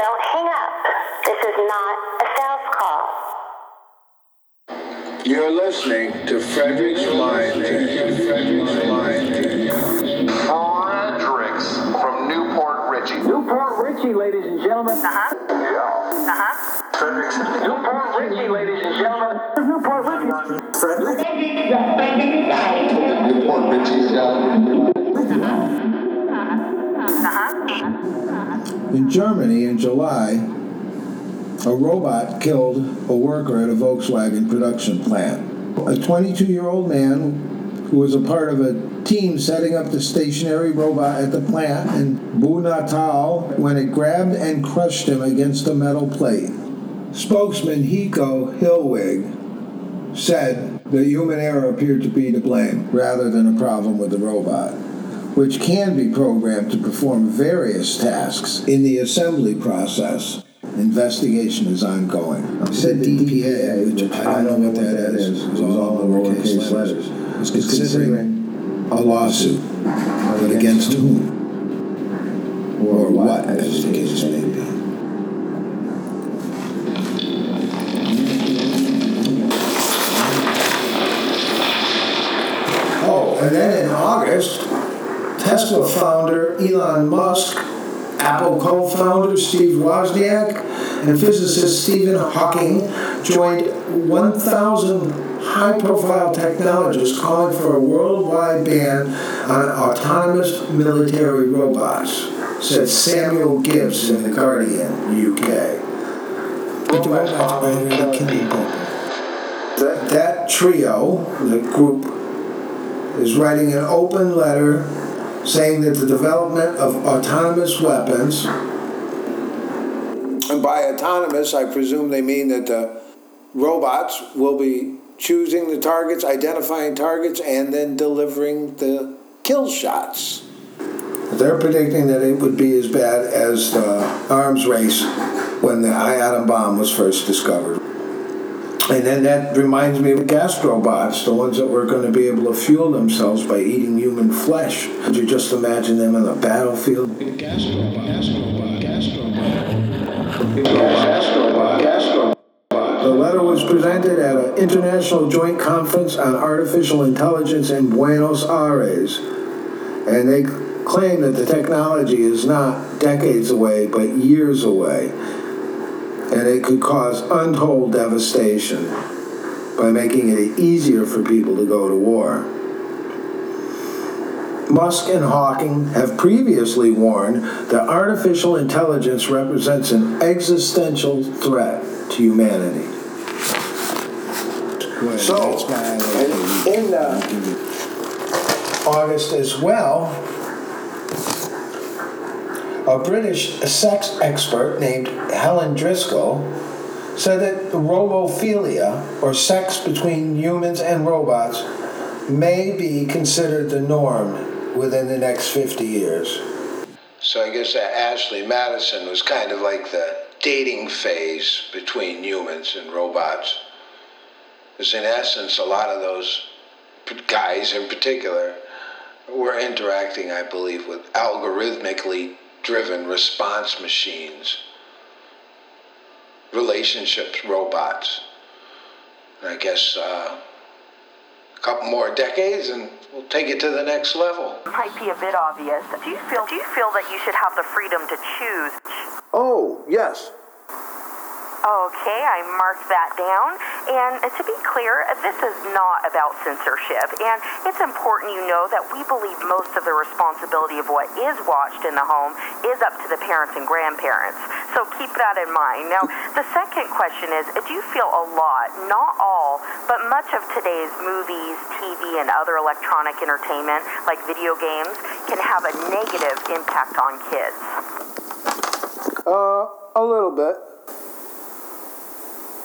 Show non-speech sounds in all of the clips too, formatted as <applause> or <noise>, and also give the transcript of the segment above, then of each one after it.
Don't hang up. This is not a sales call. You're listening to Frederick's Mind. Frederick's Mind. Fredericks from New Port Richey. Newport Richie, ladies and gentlemen. Uh-huh. Yeah. Uh-huh. Fredericks. New Port Richey, ladies and gentlemen. New Port Richey. Newport Richie's got In Germany in July, a robot killed a worker at a Volkswagen production plant. A 22 year old man who was a part of a team setting up the stationary robot at the plant in Baunatal when it grabbed and crushed him against a metal plate. Spokesman Heiko Hillwig said that human error appeared to be to blame rather than a problem with the robot which can be programmed to perform various tasks in the assembly process. Investigation is ongoing. I said DPA, which I don't know what that is. It's all lowercase letters. Is considering a lawsuit, but against whom? Or what, as the case may be. Oh, and then in August, Tesla founder Elon Musk, Apple co-founder Steve Wozniak, and physicist Stephen Hawking joined 1,000 high-profile technologists calling for a worldwide ban on autonomous military robots, said Samuel Gibbs in The Guardian, UK. That trio, the group, is writing an open letter saying that the development of autonomous weapons, and by autonomous, I presume they mean that the robots will be choosing the targets, identifying targets, and then delivering the kill shots. They're predicting that it would be as bad as the arms race when the atom bomb was first discovered. And then that reminds me of gastrobots, the ones that were going to be able to fuel themselves by eating human flesh. Could you just imagine them on the battlefield? Gastrobot, gastrobot, gastrobot. Gastrobot, gastrobot. The letter was presented at an international joint conference on artificial intelligence in Buenos Aires. And they claim that the technology is not decades away, but years away and it could cause untold devastation by making it easier for people to go to war. Musk and Hawking have previously warned that artificial intelligence represents an existential threat to humanity. So, in, uh, August as well, a British sex expert named Helen Driscoll said that robophilia, or sex between humans and robots, may be considered the norm within the next 50 years. So I guess that Ashley Madison was kind of like the dating phase between humans and robots. Because in essence, a lot of those guys in particular were interacting, I believe, with algorithmically driven response machines, relationships, robots. And I guess uh, a couple more decades and we'll take it to the next level. It Might be a bit obvious. Do you feel do you feel that you should have the freedom to choose? Oh, yes. Okay, I marked that down. And to be clear, this is not about censorship. And it's important you know that we believe most of the responsibility of what is watched in the home is up to the parents and grandparents. So keep that in mind. Now, the second question is do you feel a lot, not all, but much of today's movies, TV, and other electronic entertainment, like video games, can have a negative impact on kids? Uh, a little bit.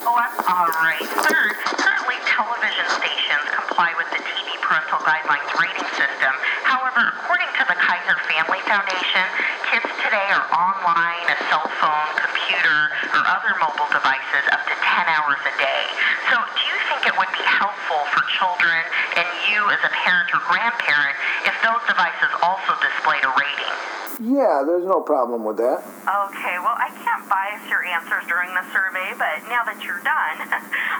Oh, all right. Third, currently television stations comply with the TV parental guidelines rating system. However, according to the Kaiser Family Foundation, kids today are online, a cell phone, computer, or other mobile devices up to 10 hours a day. So, do you think think it would be helpful for children and you as a parent or grandparent if those devices also displayed a rating. Yeah, there's no problem with that. Okay, well, I can't bias your answers during the survey, but now that you're done,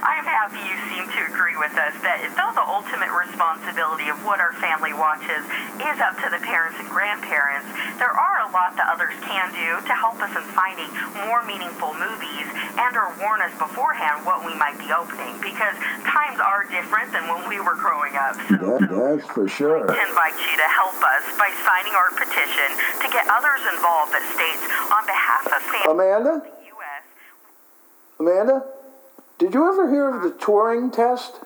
I'm happy you seem to agree with us that though the ultimate responsibility of what our family watches is up to the parents and grandparents, there are a lot that others can do to help us in finding more meaningful movies and or warn us beforehand what we might be opening because times are different than when we were growing up. So, That, that's for sure. I invite you to help us by signing our petition to get others involved that states on behalf of families Amanda? in the U.S. Amanda? Did you ever hear of the Turing test?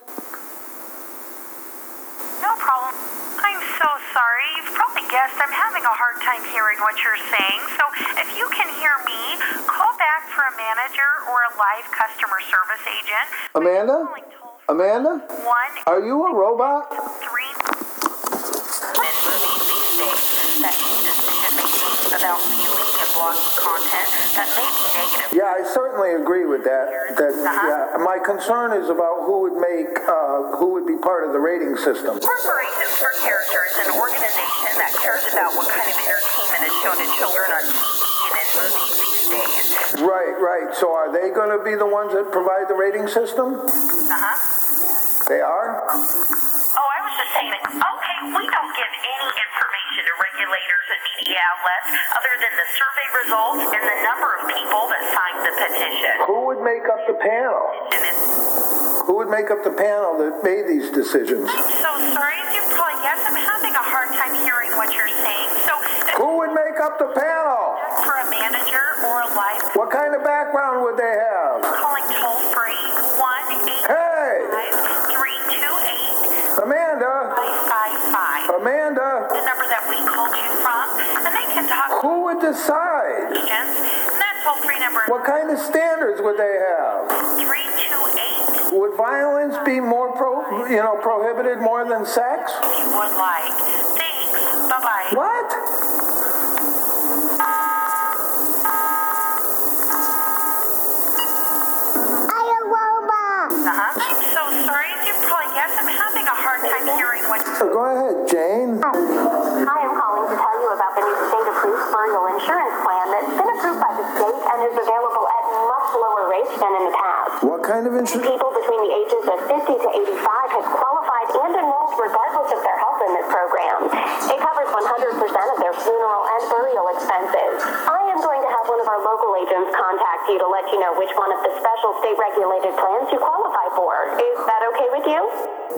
No problem. I'm so sorry. You've probably guessed I'm having a hard time hearing what you're saying. So if you can hear me, call back for a manager or a live customer service agent. Amanda? Amanda? one Are you a robot? three in movies these days that aid decision making about content that may be negative. Yeah, I certainly agree with that. That Uh-huh. yeah, my concern is about who would make uh, who would be part of the rating system. Corporations for Character is an organization that cares about what kind of entertainment is shown to children on TV and in movies these days. Right, right. So are they going to be the ones that provide the rating system? Uh-huh. They are. Oh, I was just saying that, okay, we don't give any information to regulators and media outlets other than the survey results and the number of people that signed the petition. Who would make up the panel? Who would make up the panel that made these decisions? I'm so sorry, as you probably guessed, I'm having a hard time hearing what you're saying. So, uh, Who would make up the panel? for a manager or a live What kind of background would they have? calling toll free 1 Hey, 328 Amanda, 555. Amanda, The number that we called you from, can talk who would decide? And that toll free number What kind of standards would they have? 328 Would violence be more pro, you know, prohibited more than sex? you would like. Thanks. Bye bye. What? What kind of insurance? People between the ages of 50 to 85 have qualified and enrolled regardless of their health in this program. It covers 100% of their funeral and burial expenses. I am going to have one of our local agents contact you to let you know which one of the special state-regulated plans you qualify for. Is that okay with you?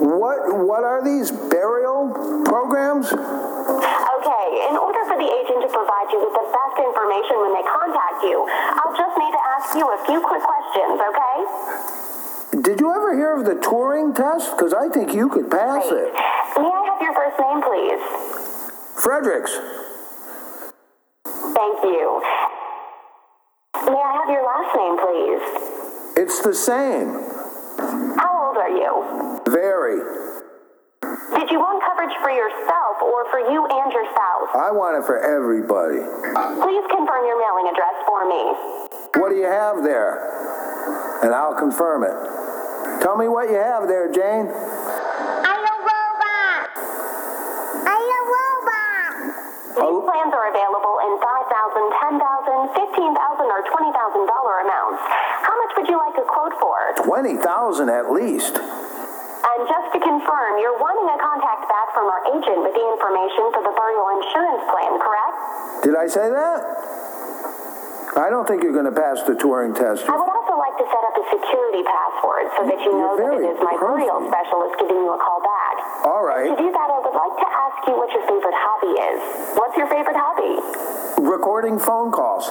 What what are these burial programs? Okay, in order for the agent to provide you with the best information when they contact you, I'll just need to ask you a few quick questions, okay? Did you ever hear of the Turing test? Because I think you could pass Great. it. May I have your first name, please? Fredericks. Thank you. May I have your last name, please? It's the same. How old are you? Very. Did you want coverage for yourself or for you and your spouse? I want it for everybody. Please confirm your mailing address for me. What do you have there? And I'll confirm it. Tell me what you have there, Jane. I'm a robot. I'm a robot. These plans are available in $5,000, $10,000, $15,000, or $20,000 amounts. How much would you like a quote for? 20,000 at least. And just to confirm, you're wanting a contact back from our agent with the information for the burial insurance plan, correct? Did I say that? I don't think you're going to pass the Turing test. Like to set up a security password so that you know that it is my burial specialist giving you a call back. All To do that, I would like to ask you what your favorite hobby is. What's your favorite hobby? Recording phone calls.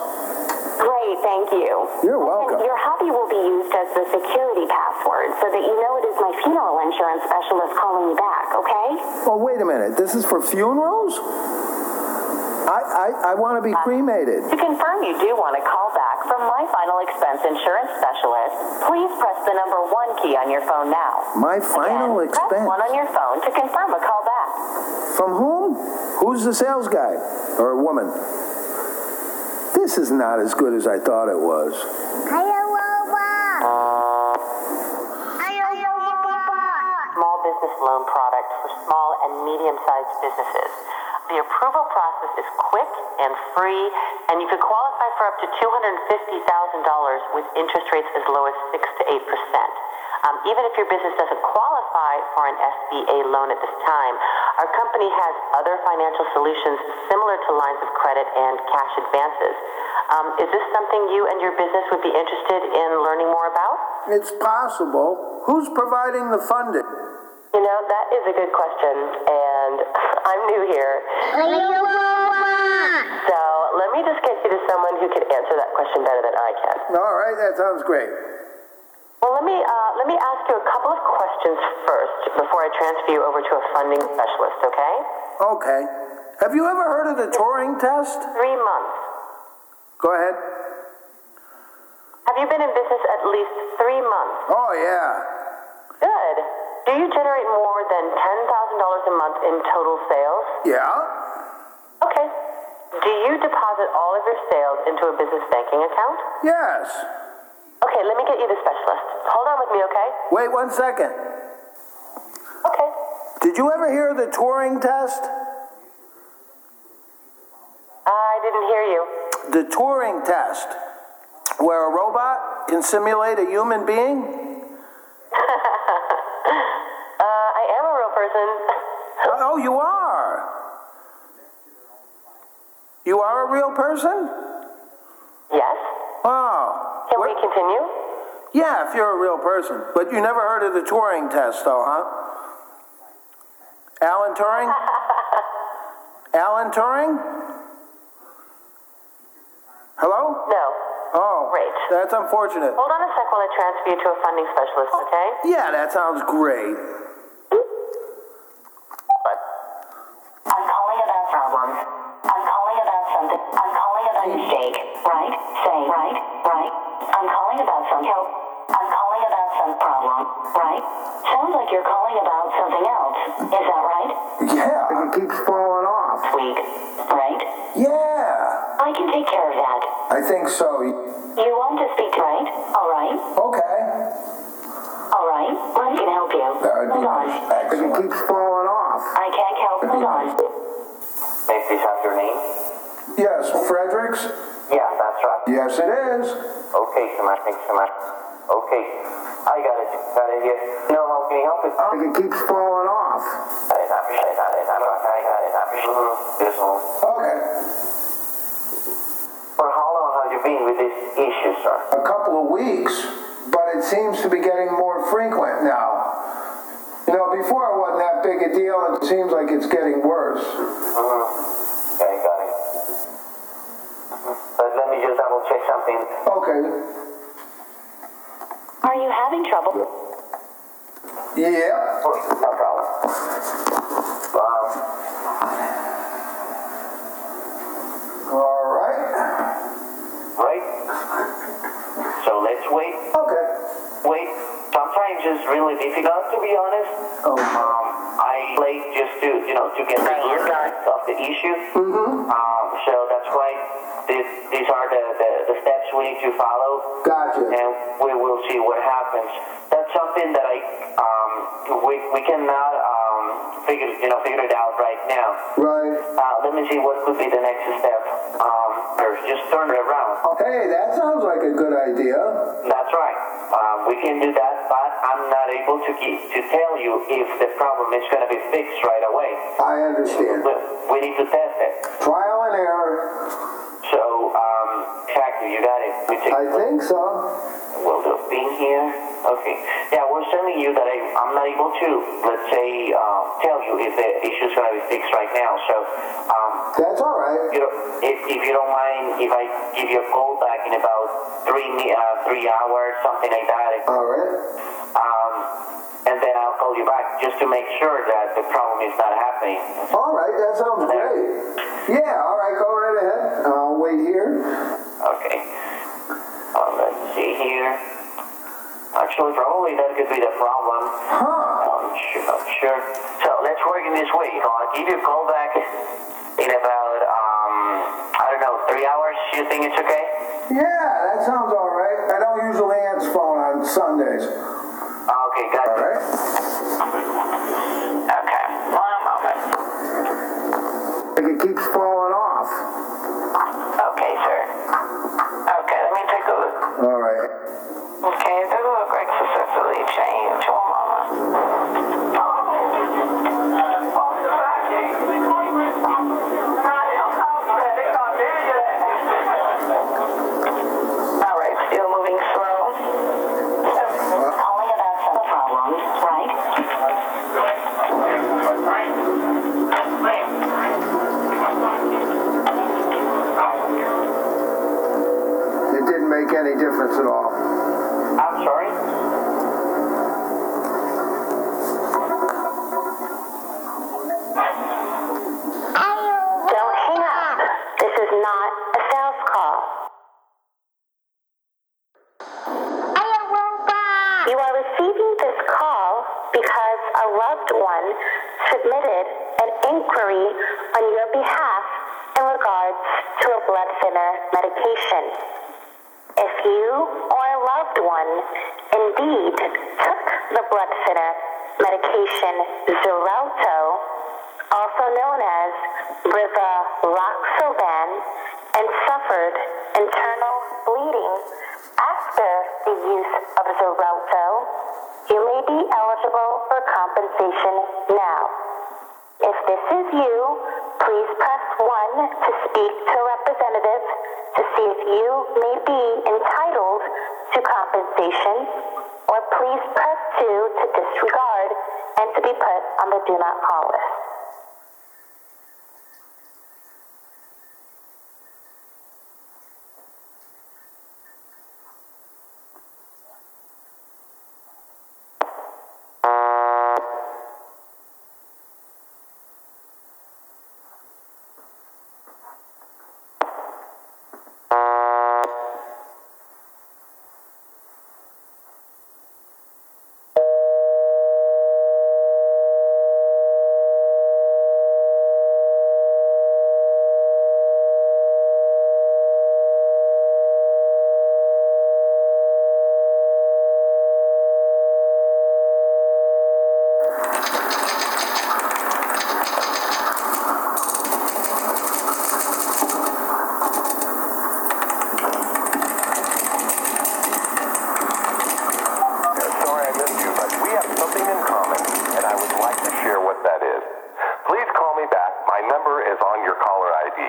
Great, thank you. You're welcome. Your hobby will be used as the security password so that you know it is my funeral insurance specialist calling you back, okay? Oh, wait a minute. This is for funerals? I, I, I want to be uh, cremated. To confirm you do want to call from my final expense insurance specialist, please press the number one key on your phone now. My final Again, expense. Press one on your phone to confirm a call back. From whom? Who's the sales guy? Or a woman? This is not as good as I thought it was. I'm business loan product for small and medium-sized businesses. The approval process is quick and free, and you could qualify for up to $250,000 with interest rates as low as 6 to 8 percent. Um, even if your business doesn't qualify for an SBA loan at this time, our company has other financial solutions similar to lines of credit and cash advances. Um, is this something you and your business would be interested in learning more about? It's possible. Who's providing the funding? You know, that is a good question, and <laughs> I'm new here. Are you a robot? So let me just get you to someone who can answer that question better than I can. All right, that sounds great. Well, let me uh, let me ask you a couple of questions first before I transfer you over to a funding specialist. Okay? Okay. Have you ever heard of the Turing test? Three months. Go ahead. Have you been in business at least three months? Oh, yeah. Good. Do you generate more than ten thousand dollars a month in total sales? Yeah? Okay. Do you deposit all of your sales into a business banking account? Yes. Okay, let me get you the specialist. Hold on with me, okay? Wait one second. Okay. Did you ever hear the Turing test? I didn't hear you. The Turing test, where a robot can simulate a human being? Person? yes. Oh. Can Where- we continue? Yeah, if you're a real person. But you never heard of the Turing test, though, huh? Alan Turing? <laughs> Alan Turing? Hello? No. Oh, Great. that's unfortunate. Hold on a sec while I transfer you to a funding specialist, oh, okay? Yeah, that sounds great. Right? Sounds like you're calling about something else. Is that right? Yeah, it keeps falling off. Weak. Right? Yeah, I can take care of that. I think so. You want to speak right? All right. Okay. All right. I can help you. That would Hold on. It keeps falling off. I can't help. Hold on. May I please have your name? Yes, Fredericks? Yeah, that's right. Yes, it is. Okay, so much. Thanks so much. Okay, I got it. Got it here. No, how can I help it? you? It keeps falling off. Got it. I appreciate it. Got it. I got it. I appreciate it. This one. Okay. For how long have you been with this issue, sir? A couple of weeks, but it seems to be getting more frequent now. You know, before it wasn't that big a deal, and it seems like it's getting worse. Mm-hmm. Okay, got it. But let me just double check something. Okay. Are you having trouble? Yeah. No problem. Um, All right. right? So let's wait. Okay. Wait. Sometimes it's really difficult, to be honest. Oh. Um, I late just to, you know, to get the root of the issue. Mm-hmm. Um, so that's why this, these are the, the, the steps we need to follow. Gotcha. And see what happens. That's something that I, um, we, we cannot, um, figure, you know, figure it out right now. Right. Uh, let me see what could be the next step. Um, first, just turn it around. Okay, that sounds like a good idea. That's right. Um, we can do that, but I'm not able to keep, to tell you if the problem is going to be fixed right away. I understand. We, we need to test it. Trial and error. So, um, you got it. We take, I think so. Well, do pin here. Okay. Yeah, we're telling you that I, I'm not able to, let's say, uh, tell you if the issue is going to be fixed right now. So, um, That's all right. you know, if, if you don't mind, if I give you a call back in about three mi- uh, three hours, something like that, All right. um, and then I'll call you back just to make sure that the problem is not happening. All right, that sounds great. Yeah, all right, go right ahead. I'll wait here. Okay. Um, let's see here. Actually, probably that could be the problem. Huh. I'm sure. Sure. So let's work in this way. I'll give you a call back in about, um, I don't know, three hours. You think it's okay? Yeah, that sounds all right. I don't usually answer phone on Sundays. Okay, got all right. Okay, one moment. If it keeps falling. Okay, let me take a look. All right. Okay, it doesn't look like successfully changed. One moment. Are receiving this call because a loved one submitted an inquiry on your behalf in regards to a blood thinner medication. If you or a loved one indeed took the blood thinner medication Xarelto, also known as Rivaroxaban, and suffered internal bleeding after the use of Xarelto, you may be eligible for compensation now. If this is you, please press 1 to speak to a representative to see if you may be entitled to compensation, or please press 2 to disregard and to be put on the do not call list. Sorry I missed you, but we have something in common, and I would like to share what that is. Please call me back. My number is on your caller ID.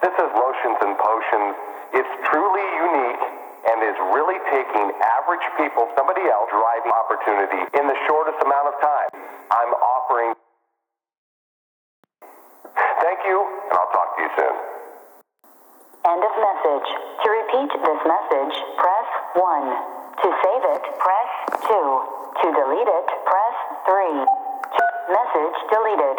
This is Lotions and Potions. It's truly unique and is really taking average people, somebody else, driving opportunity in the shortest amount of time. I'm offering. Thank you, and I'll talk to you soon. End of message. To repeat this message, press 1. To save it, press 2. To delete it, press 3. Message deleted.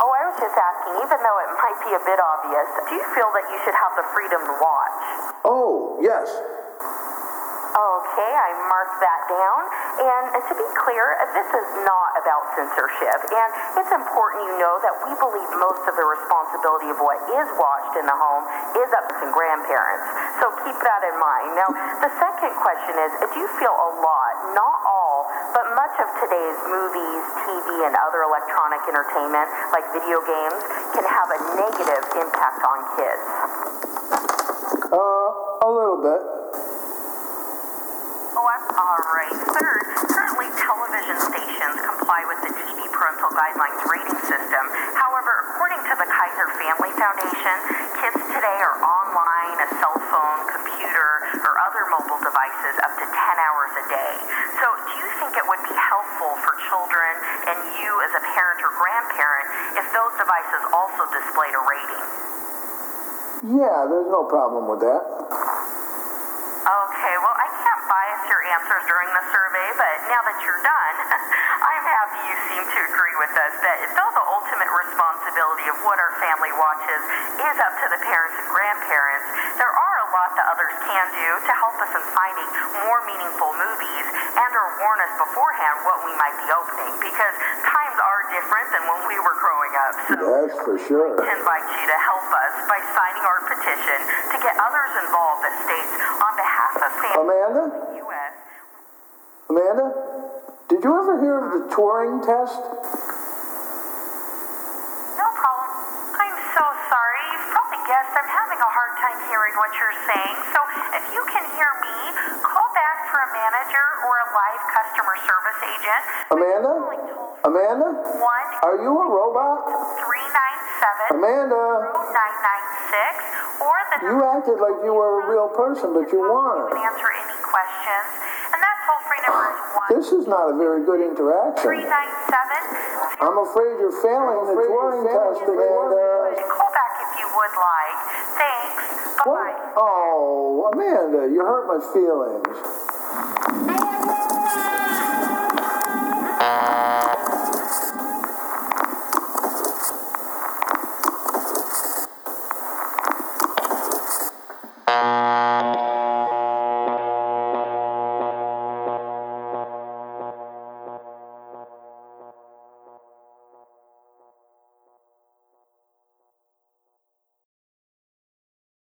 Oh, I was just asking, even though it might be a bit obvious, do you feel that you should have the freedom to watch? Oh, yes. Okay, I marked that down. And uh, to be clear, uh, this is not about censorship. And it's important you know that we believe most of the responsibility of what is watched in the home is up to grandparents. So keep that in mind. Now, the second question is uh, do you feel a lot, not all, but much of today's movies, TV, and other electronic entertainment, like video games, can have a negative impact on kids? Uh, a little bit. Oh, I'm all right. Third, currently television stations comply with the TV parental guidelines rating system. However, according to the Kaiser Family Foundation, kids today are online, a cell phone, computer, or other mobile devices up to 10 hours a day. So, do you think it would be helpful for children and you as a parent or grandparent if those devices also displayed a rating? Yeah, there's no problem with that. Okay, well, I can't bias your answers during the survey, but now that you're done, <laughs> I'm happy you seem to agree with us that though the ultimate responsibility of what our family watches is up to the parents and grandparents, there are a lot that others can do to help us in finding more meaningful movies and warn us beforehand what we might be opening because times are different than when we were growing up. So That's for sure. to invite you to help us by signing our petition to get others involved that states on behalf of families Amanda? in the U.S. Amanda? Did you ever hear of the Turing test? No problem. I'm so sorry. You've probably guessed I'm having a hard time hearing what you're saying. So if you can hear me, call back for a manager or live customer service agent. Amanda? Amanda? One Are you a robot? three nine seven Amanda? nine nine six or the You acted like you were a real person, but you weren't. answer any questions. And that toll free number is one This is not a very good interaction. nine seven. I'm afraid you're failing the Turing test, Amanda. Uh, Call back if you would like. Thanks. What? Bye. Oh, Amanda, you hurt my feelings. I am a robot.